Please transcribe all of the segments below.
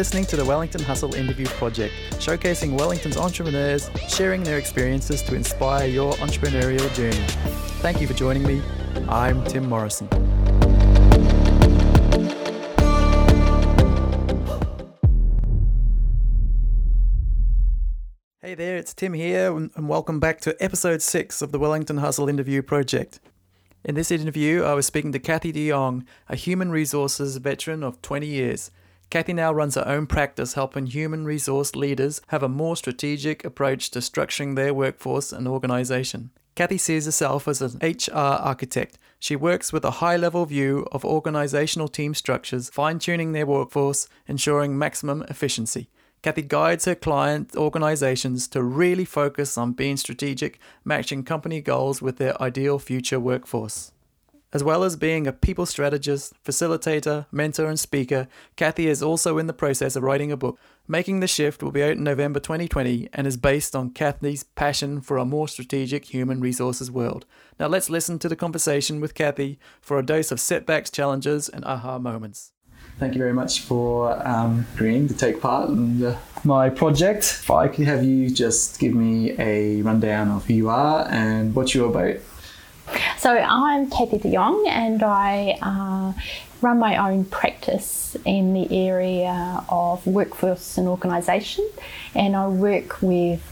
listening to the Wellington Hustle Interview Project, showcasing Wellington's entrepreneurs, sharing their experiences to inspire your entrepreneurial journey. Thank you for joining me. I'm Tim Morrison. Hey there, it's Tim here, and welcome back to episode six of the Wellington Hustle Interview Project. In this interview, I was speaking to Cathy de Jongh, a human resources veteran of 20 years. Cathy now runs her own practice helping human resource leaders have a more strategic approach to structuring their workforce and organization. Cathy sees herself as an HR architect. She works with a high level view of organizational team structures, fine tuning their workforce, ensuring maximum efficiency. Cathy guides her client organizations to really focus on being strategic, matching company goals with their ideal future workforce. As well as being a people strategist, facilitator, mentor, and speaker, Cathy is also in the process of writing a book. Making the Shift will be out in November 2020 and is based on Cathy's passion for a more strategic human resources world. Now let's listen to the conversation with Cathy for a dose of setbacks, challenges, and aha moments thank you very much for um, agreeing to take part in my project. If I could have you just give me a rundown of who you are and what you're about. So I'm Cathy de Jongh and I uh, run my own practice in the area of workforce and organisation. And I work with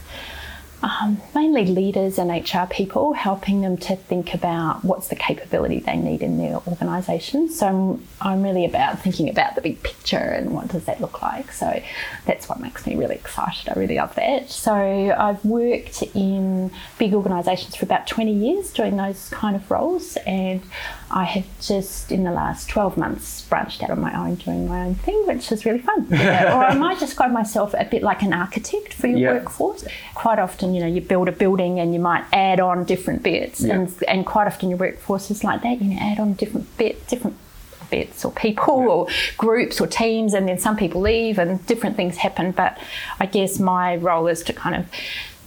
um, mainly leaders and HR people, helping them to think about what's the capability they need in their organisation. So I'm, I'm, really about thinking about the big picture and what does that look like. So that's what makes me really excited. I really love that. So I've worked in big organisations for about 20 years doing those kind of roles, and I have just in the last 12 months branched out on my own, doing my own thing, which is really fun. Yeah. or I might describe myself a bit like an architect for your yeah. workforce. Quite often, you know, you build a building and you might add on different bits, yeah. and, and quite often your workforce is like that. You know, add on different bits, different bits or people or groups or teams, and then some people leave and different things happen. But I guess my role is to kind of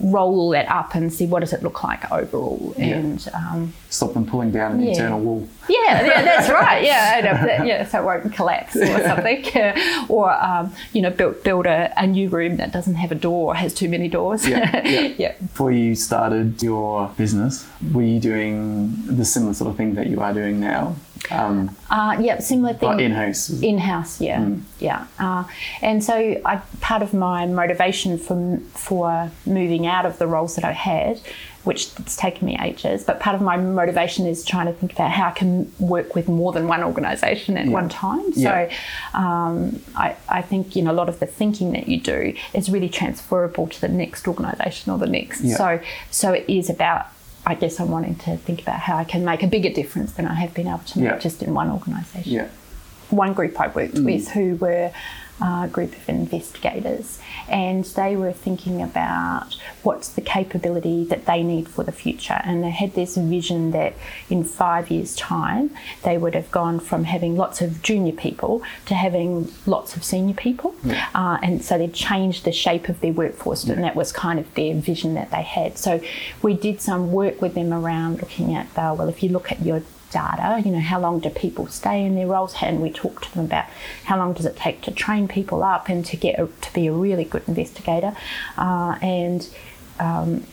roll that up and see what does it look like overall yeah. and um, stop them pulling down an yeah. internal wall yeah, yeah that's right yeah yeah so it won't collapse or something or um, you know build, build a, a, new room that doesn't have a door or has too many doors yeah, yeah. yeah before you started your business were you doing the similar sort of thing that you are doing now um, uh, yeah, similar thing. in house. In house, yeah, mm. yeah. Uh, and so, I, part of my motivation for for moving out of the roles that I had, which it's taken me ages, but part of my motivation is trying to think about how I can work with more than one organisation at yeah. one time. So, yeah. um, I, I think you know a lot of the thinking that you do is really transferable to the next organisation or the next. Yeah. So, so it is about I guess I'm wanting to think about how I can make a bigger difference than I have been able to make yeah. just in one organisation. Yeah. One group I worked mm. with who were a group of investigators, and they were thinking about what's the capability that they need for the future. And they had this vision that in five years' time, they would have gone from having lots of junior people to having lots of senior people. Yeah. Uh, and so they changed the shape of their workforce, yeah. and that was kind of their vision that they had. So we did some work with them around looking at, uh, well, if you look at your data. You know, how long do people stay in their roles? And we talk to them about how long does it take to train people up and to get a, to be a really good investigator. Uh, and um,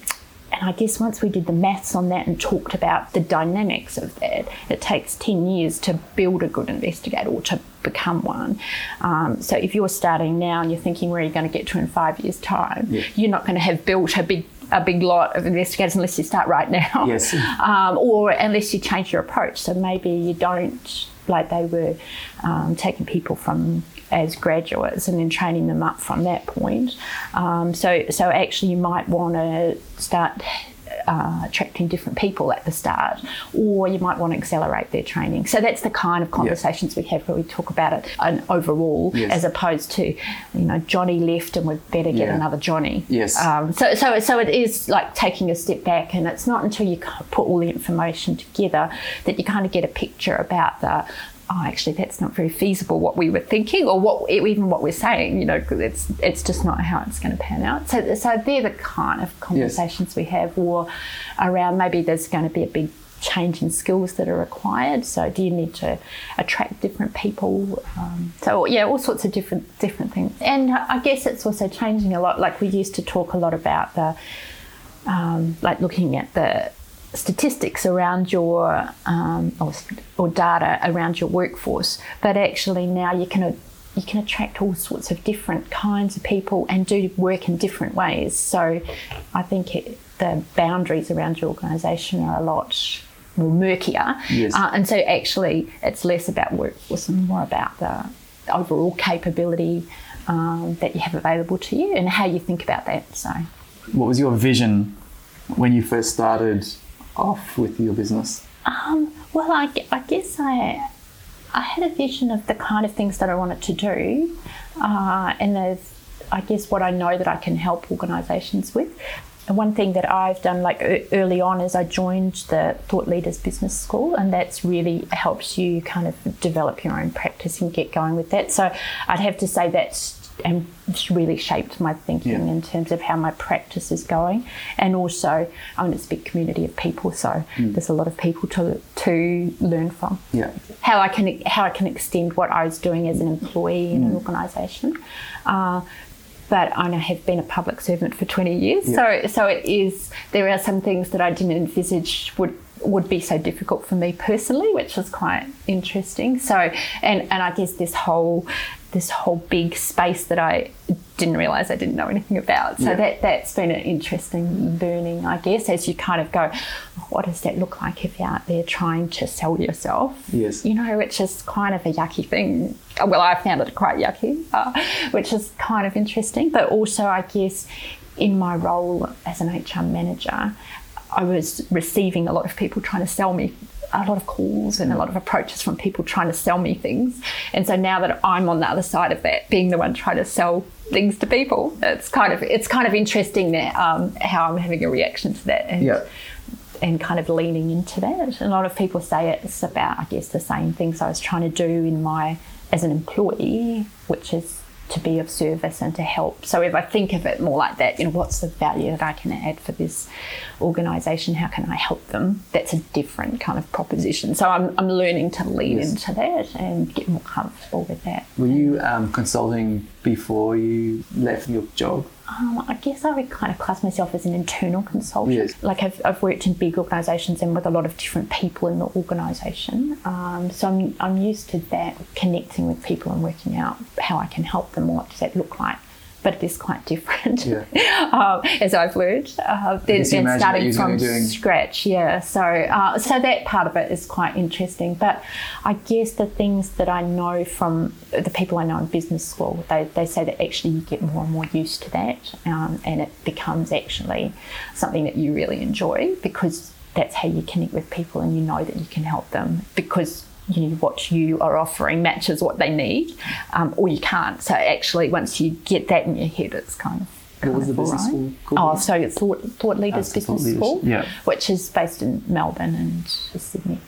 and I guess once we did the maths on that and talked about the dynamics of that, it takes 10 years to build a good investigator or to become one. Um, so if you're starting now and you're thinking where are you going to get to in five years' time, yeah. you're not going to have built a big a big lot of investigators unless you start right now. Yes. Um, or unless you change your approach. So maybe you don't, like they were um, taking people from as graduates and then training them up from that point. Um, so, so actually, you might want to start uh, attracting different people at the start, or you might want to accelerate their training. So that's the kind of conversations we have where we talk about it and overall, yes. as opposed to, you know, Johnny left and we better get yeah. another Johnny. Yes. Um, so, so, so it is like taking a step back, and it's not until you put all the information together that you kind of get a picture about the oh, actually, that's not very feasible what we were thinking, or what even what we're saying. You know, it's it's just not how it's going to pan out. So, so they're the kind of conversations yes. we have, or around maybe there's going to be a big change in skills that are required. So, do you need to attract different people? Um, so, yeah, all sorts of different different things. And I guess it's also changing a lot. Like we used to talk a lot about the, um, like looking at the statistics around your um, or, or data around your workforce, but actually now you can you can attract all sorts of different kinds of people and do work in different ways. So I think it, the boundaries around your organisation are a lot more murkier. Yes. Uh, and so actually it's less about workforce and more about the overall capability um, that you have available to you and how you think about that. So, what was your vision when you first started off with your business? Um, well, I, I guess I I had a vision of the kind of things that I wanted to do, uh, and there's, I guess, what I know that I can help organisations with. And one thing that I've done like early on is I joined the Thought Leaders Business School, and that's really helps you kind of develop your own practice and get going with that. So I'd have to say that's and really shaped my thinking yeah. in terms of how my practice is going. And also, I mean, it's a big community of people, so mm. there's a lot of people to to learn from. Yeah. How I can how I can extend what I was doing as an employee in mm. an organisation. Uh, but I have been a public servant for 20 years, yeah. so so it is. There are some things that I didn't envisage would would be so difficult for me personally, which is quite interesting. So, and and I guess this whole this whole big space that I didn't realize I didn't know anything about. So yeah. that that's been an interesting learning, I guess, as you kind of go, what does that look like if you're out there trying to sell yourself? Yes, you know, which is kind of a yucky thing. Well, I found it quite yucky, uh, which is kind of interesting. But also, I guess, in my role as an HR manager, I was receiving a lot of people trying to sell me a lot of calls and a lot of approaches from people trying to sell me things. And so now that I'm on the other side of that, being the one trying to sell things to people, it's kind of it's kind of interesting that um, how I'm having a reaction to that. And, yeah. And kind of leaning into that. A lot of people say it's about, I guess, the same things I was trying to do in my as an employee, which is to be of service and to help. So if I think of it more like that, you know, what's the value that I can add for this organisation? How can I help them? That's a different kind of proposition. So I'm, I'm learning to lean yes. into that and get more comfortable with that. Were you um, consulting before you left your job? Um, I guess I would kind of class myself as an internal consultant. Yes. Like I've, I've worked in big organisations and with a lot of different people in the organisation. Um, so I'm, I'm used to that, connecting with people and working out how I can help them. What does that look like? But it is quite different, yeah. um, as I've learned. Uh, than, than starting from scratch, yeah. So, uh, so that part of it is quite interesting. But I guess the things that I know from the people I know in business school, they, they say that actually you get more and more used to that, um, and it becomes actually something that you really enjoy because that's how you connect with people and you know that you can help them because you know, what you are offering matches what they need, um, or you can't. So actually, once you get that in your head, it's kind of what was the business right. school called? Oh, so it's Thought, Thought Leaders Business Thought Leaders. School, yeah. which is based in Melbourne and Sydney.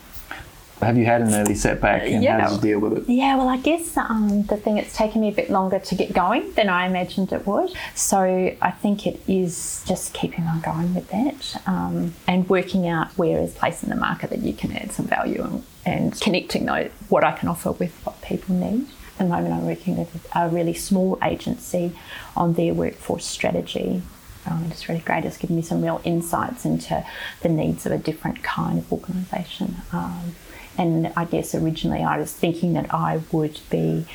Have you had an early setback and yeah. how did you deal with it? Yeah, well, I guess um, the thing it's taken me a bit longer to get going than I imagined it would. So I think it is just keeping on going with that um, and working out where is place in the market that you can add some value and, and connecting those, what I can offer with what people need. At the moment, I'm working with a really small agency on their workforce strategy um, it's really great. It's given me some real insights into the needs of a different kind of organisation. Um, and I guess originally I was thinking that I would be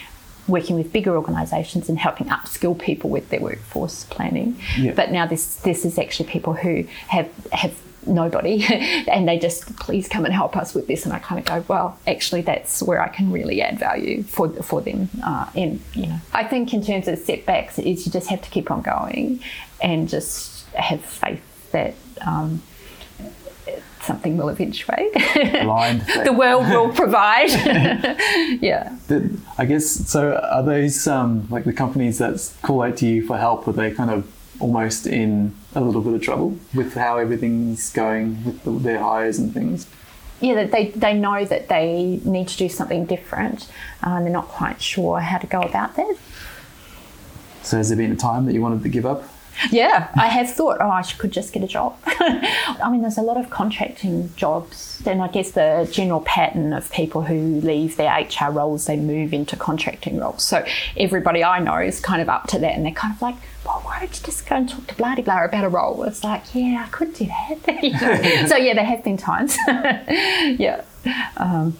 working with bigger organisations and helping upskill people with their workforce planning. Yeah. But now this this is actually people who have have nobody and they just please come and help us with this and I kind of go well actually that's where I can really add value for for them uh, and you know I think in terms of setbacks is you just have to keep on going and just have faith that um, something will eventuate. the world will provide. yeah. I guess so. Are those um, like the companies that call out to you for help? Are they kind of almost in a little bit of trouble with how everything's going with the, their hires and things? Yeah, they, they know that they need to do something different uh, and they're not quite sure how to go about that. So, has there been a time that you wanted to give up? Yeah, I have thought, oh, I could just get a job. I mean, there's a lot of contracting jobs, and I guess the general pattern of people who leave their HR roles, they move into contracting roles. So everybody I know is kind of up to that, and they're kind of like, well, why don't you just go and talk to Blah Blah about a role? It's like, yeah, I could do that. you know? so yeah, there have been times. yeah. Um,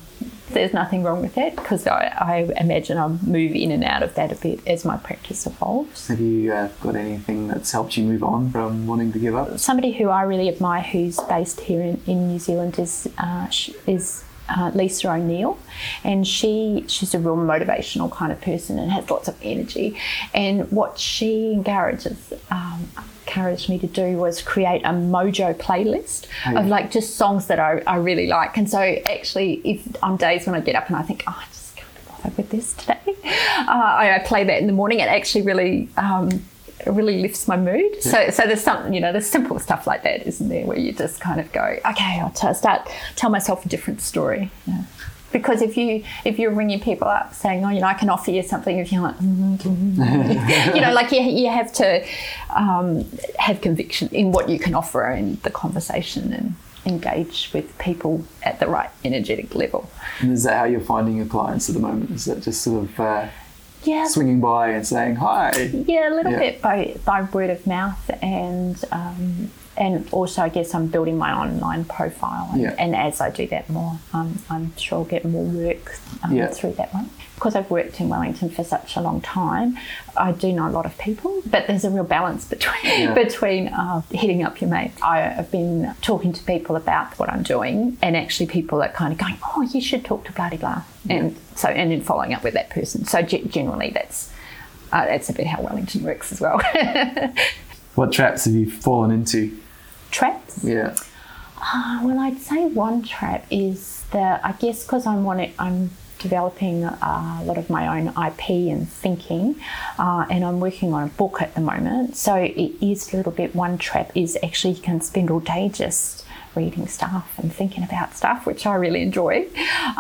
there's nothing wrong with that because I, I, imagine I'll move in and out of that a bit as my practice evolves. Have you uh, got anything that's helped you move on from wanting to give up? Somebody who I really admire who's based here in, in New Zealand is uh, is uh, Lisa O'Neill, and she she's a real motivational kind of person and has lots of energy. And what she encourages um, encouraged me to do was create a mojo playlist oh, yeah. of like just songs that I, I really like. And so actually, if on days when I get up and I think, oh, I just can't be bothered with this today, uh, I, I, play that in the morning. It actually really. Um, it really lifts my mood. Yeah. So, so there's some, you know, there's simple stuff like that, isn't there, where you just kind of go, okay, I'll t- start tell myself a different story. Yeah because if you if you're ringing people up saying oh you know I can offer you something if you're like mm-hmm. you know like you, you have to um, have conviction in what you can offer in the conversation and engage with people at the right energetic level. And is that how you're finding your clients at the moment? Is that just sort of uh, yeah. swinging by and saying hi? Yeah, a little yeah. bit by by word of mouth and. Um, and also I guess I'm building my online profile, and, yeah. and as I do that more, um, I'm sure I'll get more work um, yeah. through that one. Because I've worked in Wellington for such a long time, I do know a lot of people, but there's a real balance between yeah. between uh, hitting up your mate. I have been talking to people about what I'm doing, and actually people are kind of going, "Oh, you should talk to blah blah," and so and then following up with that person. So generally, that's uh, that's a bit how Wellington works as well. what traps have you fallen into? Traps? Yeah. Uh, well, I'd say one trap is that I guess because I'm wanting, I'm developing uh, a lot of my own IP and thinking, uh, and I'm working on a book at the moment. So it is a little bit one trap is actually you can spend all day just reading stuff and thinking about stuff, which I really enjoy.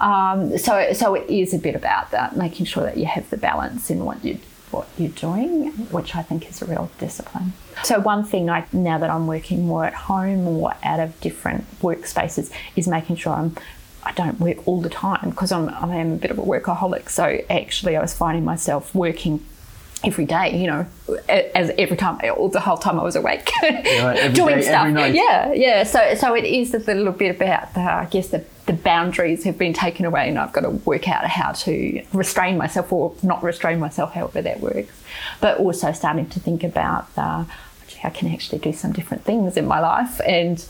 Um, so so it is a bit about that, making sure that you have the balance in what you what you're doing, which I think is a real discipline. So, one thing I, now that I'm working more at home or out of different workspaces is making sure I'm I don't work all the time because I'm I am a bit of a workaholic. So actually, I was finding myself working every day, you know, as every time, all the whole time I was awake, yeah, doing day, stuff. Yeah, yeah. So, so it is a little bit about the, I guess the, the boundaries have been taken away, and I've got to work out how to restrain myself or not restrain myself, however that works. But also starting to think about uh, the, I can actually do some different things in my life and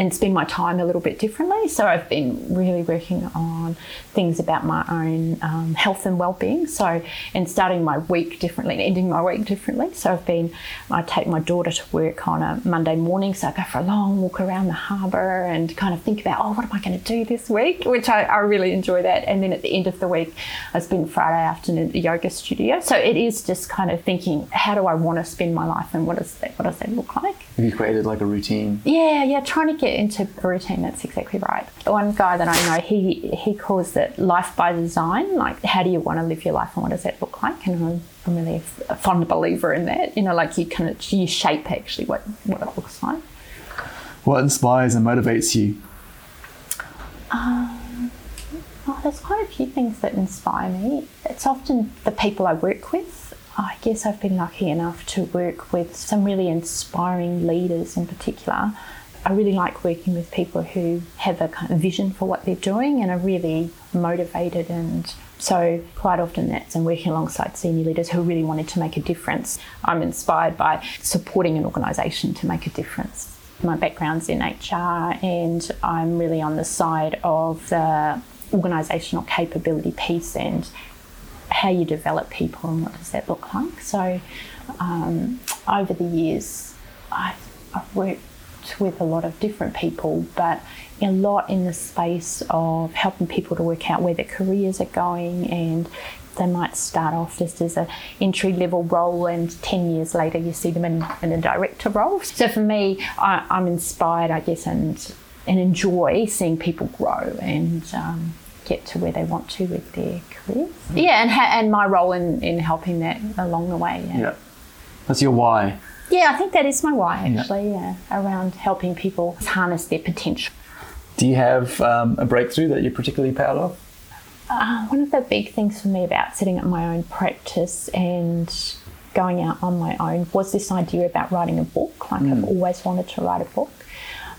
and spend my time a little bit differently. So I've been really working on things about my own um, health and well-being. So and starting my week differently and ending my week differently. So I've been I take my daughter to work on a Monday morning, so I go for a long walk around the harbour and kind of think about oh what am I going to do this week, which I, I really enjoy that. And then at the end of the week, I spend Friday afternoon at the yoga studio. So it is just kind of thinking how do I want to spend my life and what does that what does that look like? Have you created like a routine? Yeah, yeah, trying to get get into a routine, that's exactly right. One guy that I know, he he calls it life by design. Like, how do you want to live your life, and what does that look like? And I'm, I'm really a fond believer in that. You know, like you kind of you shape actually what what it looks like. What inspires and motivates you? Um, oh, there's quite a few things that inspire me. It's often the people I work with. I guess I've been lucky enough to work with some really inspiring leaders in particular I really like working with people who have a kind of vision for what they're doing and are really motivated and so quite often that's and working alongside senior leaders who really wanted to make a difference. I'm inspired by supporting an organisation to make a difference. My background's in HR and I'm really on the side of the organisational capability piece and how you develop people and what does that look like. So um, over the years I've, I've worked with a lot of different people, but a lot in the space of helping people to work out where their careers are going and they might start off just as an entry level role and 10 years later you see them in, in a director role. So for me, I, am inspired, I guess, and, and enjoy seeing people grow and um, get to where they want to with their careers. Yeah, and, ha- and my role in, in helping that along the way. Yeah. yeah. That's your why. Yeah, I think that is my why actually. Yeah, around helping people harness their potential. Do you have um, a breakthrough that you're particularly proud of? Uh, one of the big things for me about setting up my own practice and going out on my own was this idea about writing a book. Like mm. I've always wanted to write a book,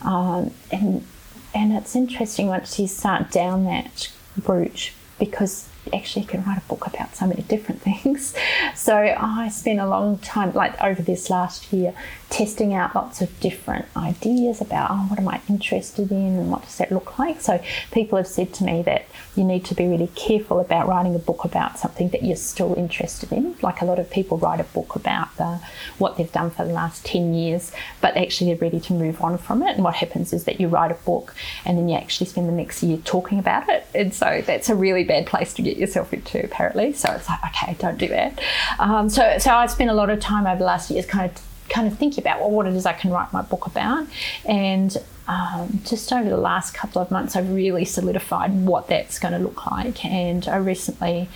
um, and and it's interesting once you start down that route because actually you can write a book about so many different things. So I spent a long time, like over this last year, testing out lots of different ideas about oh, what am I interested in and what does that look like. So people have said to me that you need to be really careful about writing a book about something that you're still interested in. Like a lot of people write a book about the, what they've done for the last 10 years, but actually they're ready to move on from it. And what happens is that you write a book and then you actually spend the next year talking about it. And so that's a really bad place to get yourself into, apparently. So it's like, okay, don't do that. Um, so, so I spent a lot of time over the last years kind of kind of thinking about well, what it is I can write my book about. And um, just over the last couple of months, I've really solidified what that's going to look like. And I recently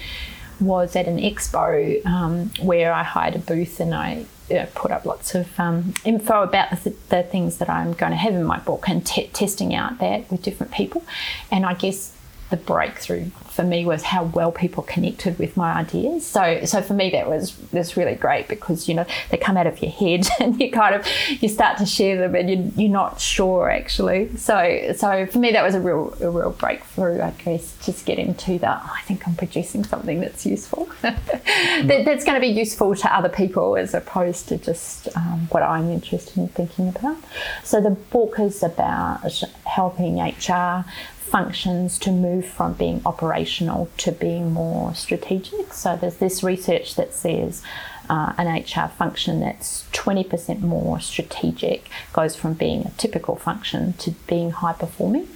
was at an expo um, where I hired a booth and I uh, put up lots of um, info about the, the, things that I'm going to have in my book and testing out that with different people. And I guess the breakthrough for me was how well people connected with my ideas. So, so for me, that was was really great because you know they come out of your head and you kind of you start to share them and you, you're not sure actually. So, so for me, that was a real a real breakthrough. I guess just getting to that. Oh, I think I'm producing something that's useful. that, that's going to be useful to other people as opposed to just um, what I'm interested in thinking about. So the book is about helping HR functions to move from being operational to being more strategic. So there's this research that says uh, an HR function that's 20% more strategic goes from being a typical function to being high performing.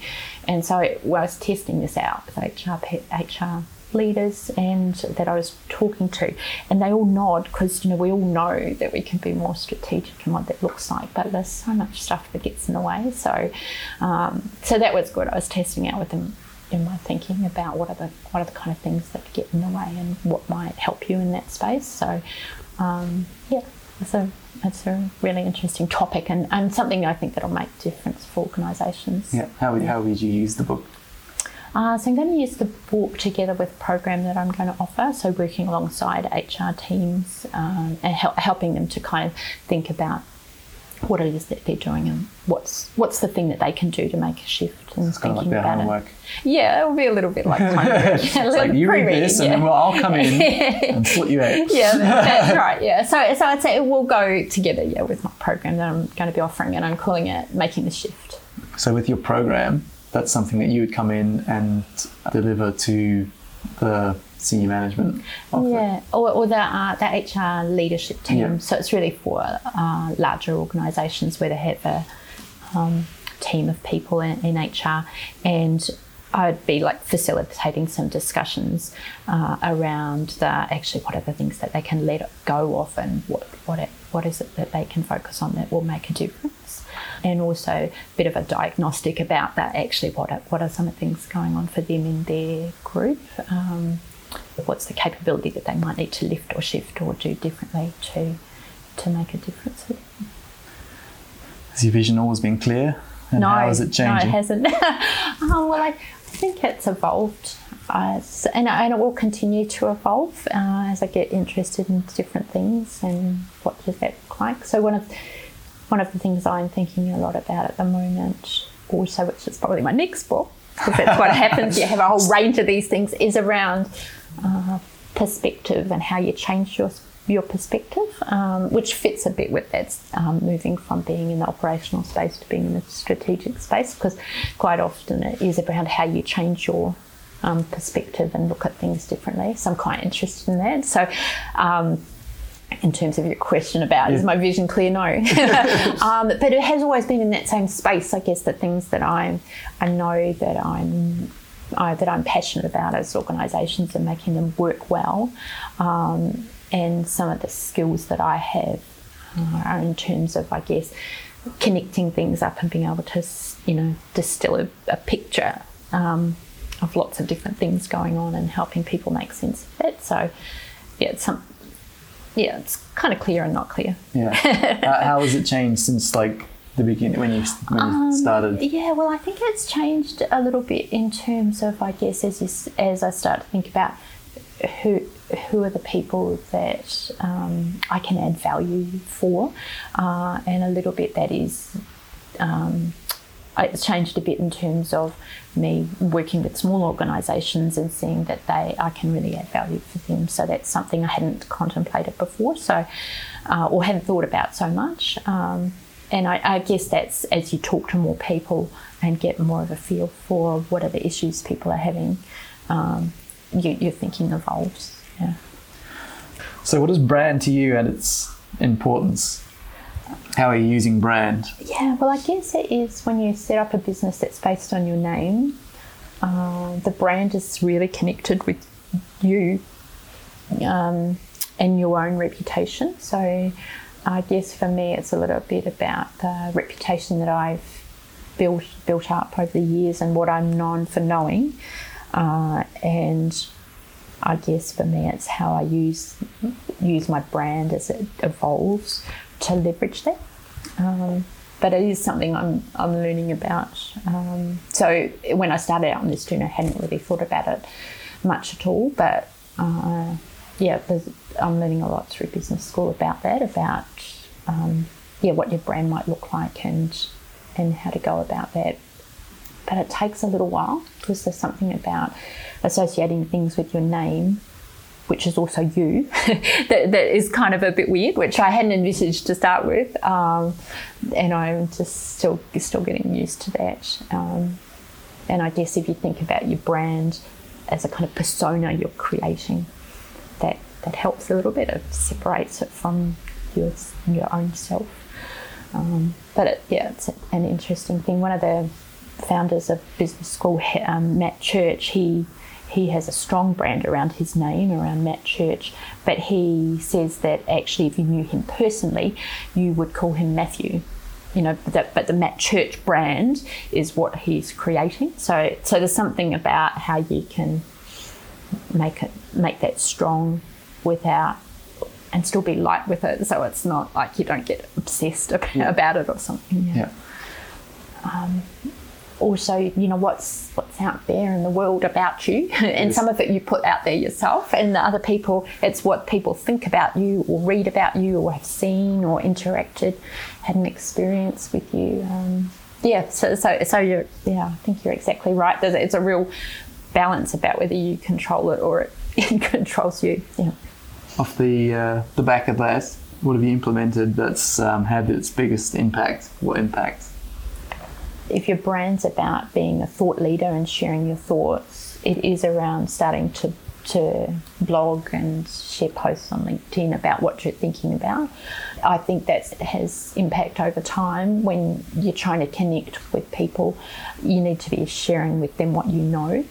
And so I was testing this out with HR, HR leaders and that I was talking to, and they all nod because you know we all know that we can be more strategic in what that looks like, but there's so much stuff that gets in the way. So, um, so that was good. I was testing out with them in my thinking about what are the what are the kind of things that get in the way and what might help you in that space. So, um, yeah, so it's a really interesting topic and, and something I think that'll make difference for organisations. Yeah. How would, how would you use the book? Uh, so I'm going to use the book together with program that I'm going to offer. So working alongside HR teams um, and hel- helping them to kind of think about what it is that they're doing and what's what's the thing that they can do to make a shift and it's thinking kind of like about homework. it. Yeah, it'll be a little bit like homework. yeah, it's like you read this, yeah. and then well, I'll come in and sort you out. yeah, that's right. Yeah, so so I'd say it will go together. Yeah, with my program that I'm going to be offering, and I'm calling it making the shift. So with your program, that's something that you would come in and deliver to the senior management. Yeah, or, or the, uh, the HR leadership team. Yeah. So it's really for uh, larger organisations where they have a um, team of people in, in, HR, and I'd be like facilitating some discussions uh, around the actually what are the things that they can let go of and what what it, what is it that they can focus on that will make a difference and also a bit of a diagnostic about that actually what are, what are some of the things going on for them in their group? Um, what's the capability that they might need to lift or shift or do differently to to make a difference has your vision always been clear? And no, how is it changing no it hasn't. Oh, well I, I think it's evolved uh, and, and, it will continue to evolve uh, as I get interested in different things and what does that look like. So one of one of the things I'm thinking a lot about at the moment, also, which is probably my next book, because that's what happens. You have a whole range of these things, is around uh, perspective and how you change your your perspective, um, which fits a bit with that um, moving from being in the operational space to being in the strategic space, because quite often it is around how you change your um, perspective and look at things differently. So I'm quite interested in that. So um, in terms of your question about yeah. is my vision clear? No, um, but it has always been in that same space. I guess the things that I'm, I know that I'm. Uh, that I'm passionate about as organisations and making them work well, um, and some of the skills that I have uh, are in terms of, I guess, connecting things up and being able to, you know, distill a, a picture um, of lots of different things going on and helping people make sense of it. So, yeah, it's some, yeah, it's kind of clear and not clear. Yeah. how, how has it changed since like the beginning when you, when you Um, started? Yeah, well, I think it's changed a little bit in terms of, I guess, as you, as I start to think about who who are the people that um, I can add value for, uh, and a little bit that is. Um, it's changed a bit in terms of me working with small organisations and seeing that they I can really add value for them. So that's something I hadn't contemplated before, so uh, or hadn't thought about so much. Um, and I, I guess that's as you talk to more people and get more of a feel for what are the issues people are having, um, you, your thinking evolves. Yeah. So, what is brand to you and its importance? How are you using brand? Yeah, well, I guess it is when you set up a business that's based on your name, uh, the brand is really connected with you um, and your own reputation. So, I guess for me, it's a little bit about the reputation that I've built built up over the years and what I'm known for knowing, uh, and I guess for me, it's how I use use my brand as it evolves to leverage that. Um, but it is something I'm I'm learning about. Um, so when I started out on this journey, I hadn't really thought about it much at all. But uh, yeah, I'm learning a lot through business school about that, about um, yeah, what your brand might look like and and how to go about that but it takes a little while because there's something about associating things with your name, which is also you, that, that is kind of a bit weird, which I hadn't envisaged to start with, um, and I'm just still still getting used to that. Um, and I guess if you think about your brand as a kind of persona you're creating, that that helps a little bit. It separates it from your your own self. Um, but it, yeah, it's an interesting thing. One of the founders of business school, um, Matt Church, he he has a strong brand around his name, around Matt Church. But he says that actually, if you knew him personally, you would call him Matthew. You know, but the, but the Matt Church brand is what he's creating. So so there's something about how you can make it make that strong without and still be light with it so it's not like you don't get obsessed about, Yeah. about it or something yeah. Yeah. Also you know what's what's out there in the world about you and Yes. some of it you put out there yourself and the other people it's what people think about you or read about you or have seen or interacted had an experience with you um, yeah so so so you're yeah i think you're exactly right There's, it's a real balance about whether you control it or it controls you yeah Off the uh, the back of that, what have you implemented that's um, had its biggest impact? What impact? If your brand's about being a thought leader and sharing your thoughts, it is around starting to to blog and share posts on LinkedIn about what you're thinking about. I think that has impact over time when you're trying to connect with people. You need to be sharing with them what you know,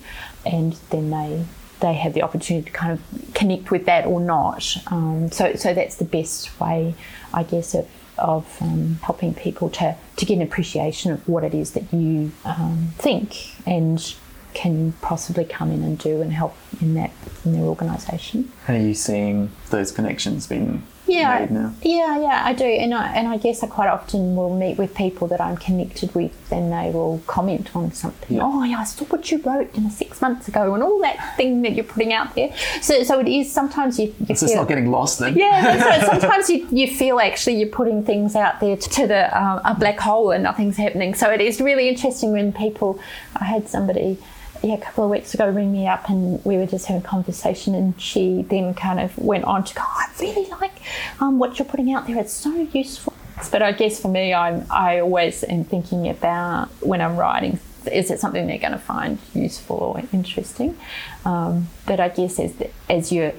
and then they they have the opportunity to kind of connect with that or not. Um, so so that's the best way, I guess, of of um, helping people to, to get an appreciation of what it is that you um, think and can possibly come in and do and help in that in their organisation. Are you seeing those connections being Yeah, yeah, yeah, I do, and I and I guess I quite often will meet with people that I'm connected with, and they will comment on something. Yeah. Oh, yeah, I saw what you wrote you know, six months ago, and all that thing that you're putting out there. So, so it is sometimes you, you It's just not getting lost then. yeah, right. Sometimes you, you feel actually you're putting things out there to the uh, a black hole and nothing's happening. So it is really interesting when people. I had somebody. Yeah, a couple of weeks ago, ring me up and we were just having a conversation, and she then kind of went on to go, "I really like um, what you're putting out there. It's so useful." But I guess for me, I'm I always am thinking about when I'm writing is it something they're going to find useful or interesting? Um, but I guess as the, as you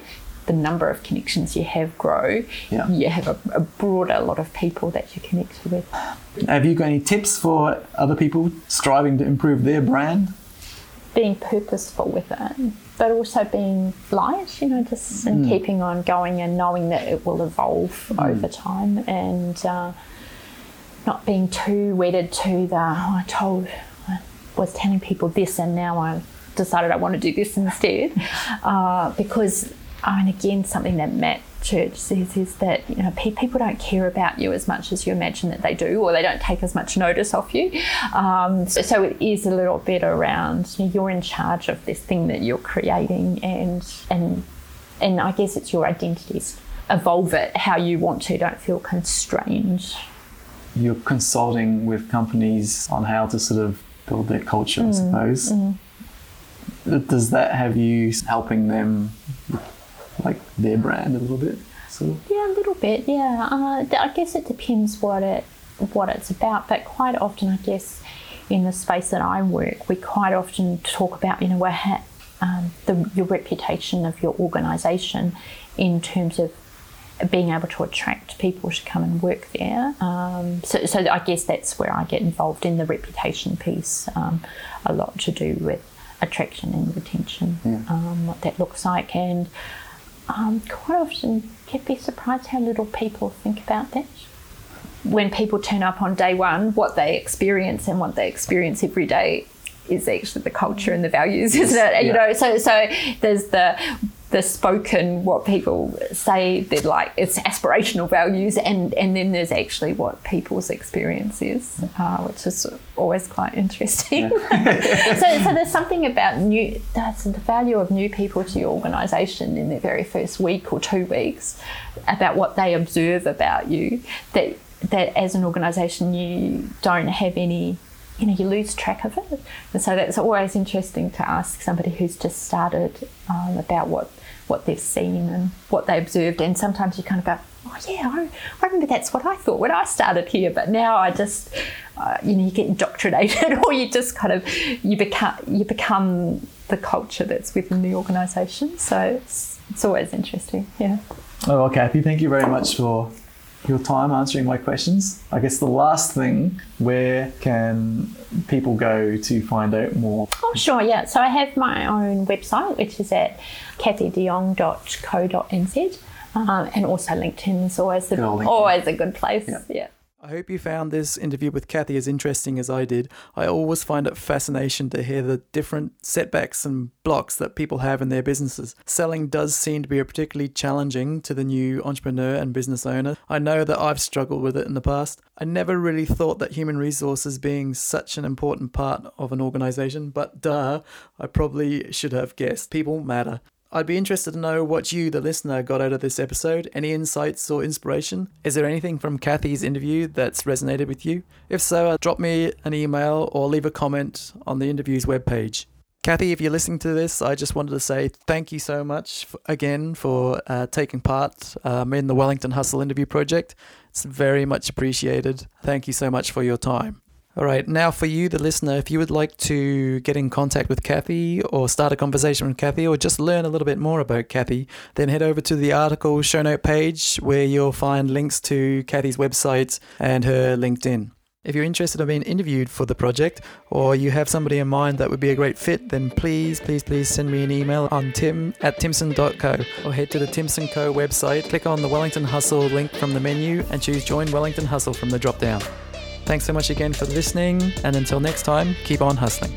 the number of connections you have grow, Yeah. you have a, a broader lot of people that you're connected with. Have you got any tips for other people striving to improve their brand? Being purposeful with it, but also being light, you know, just and keeping on going and knowing that it will evolve over time and uh, not being too wedded to the, oh, I told, I was telling people this and now I decided I want to do this instead. Uh, because, I mean, again, something that Matt church says is that you know people don't care about you as much as you imagine that they do, or they don't take as much notice of you. Um, so, so, it is a little bit around you know, you're in charge of this thing that you're creating, and and and I guess it's your identities. Evolve it how you want to. Don't feel constrained. You're consulting with companies on how to sort of build their culture, mm, I suppose. Mm. Does that have you helping them their brand a little bit? So yeah, a little bit. Yeah, uh, I guess it depends what it what it's about, but quite often, I guess, in the space that I work, we quite often talk about you know ha- um, the, your reputation of your organisation in terms of being able to attract people to come and work there. Um, so, so I guess that's where I get involved in the reputation piece, um, a lot to do with attraction and retention, yeah. um, what that looks like. And um, quite often you'd be surprised how little people think about that. When people turn up on day one, what they experience and what they experience every day is actually the culture and the values, isn't it? Yeah. You know, so so there's the the spoken what people say that like it's aspirational values and and then there's actually what people's experience is uh, which is always quite interesting yeah. so, so there's something about new that's the value of new people to your organization in their very first week or two weeks about what they observe about you that that as an organization you don't have any you know, you lose track of it. And so that's always interesting to ask somebody who's just started um, about what, what they've seen and what they observed. And sometimes you kind of go, oh, yeah, I, I remember that's what I thought when I started here. But now I just, uh, you know, you get indoctrinated or you just kind of, you become, you become the culture that's within the organisation. So it's, it's always interesting, yeah. Oh, well, Cathy, thank you very much for your time answering my questions. I guess the last thing, where can people go to find out more? Oh, sure, yeah. So I have my own website, which is at kathydeyong.co.nz. Um, and also LinkedIn is always, the, always a good place. Yeah. yeah. I hope you found this interview with Cathy as interesting as I did. I always find it fascination to hear the different setbacks and blocks that people have in their businesses. Selling does seem to be a particularly challenging to the new entrepreneur and business owner. I know that I've struggled with it in the past. I never really thought that human resources being such an important part of an organization, but duh, I probably should have guessed. People matter. I'd be interested to know what you, the listener, got out of this episode. Any insights or inspiration? Is there anything from Cathy's interview that's resonated with you? If so, uh, drop me an email or leave a comment on the interview's webpage. Cathy, if you're listening to this, I just wanted to say thank you so much for, again for uh, taking part um, in the Wellington Hustle interview project. It's very much appreciated. Thank you so much for your time. All right, now for you, the listener, if you would like to get in contact with Cathy or start a conversation with Cathy or just learn a little bit more about Cathy, then head over to the article show note page where you'll find links to Cathy's website and her LinkedIn. If you're interested in being interviewed for the project or you have somebody in mind that would be a great fit, then please, please, please send me an email on tim at timson.co or head to the Timson Co website, click on the Wellington Hustle link from the menu and choose Join Wellington Hustle from the drop down. Thanks so much again for listening, and until next time, keep on hustling.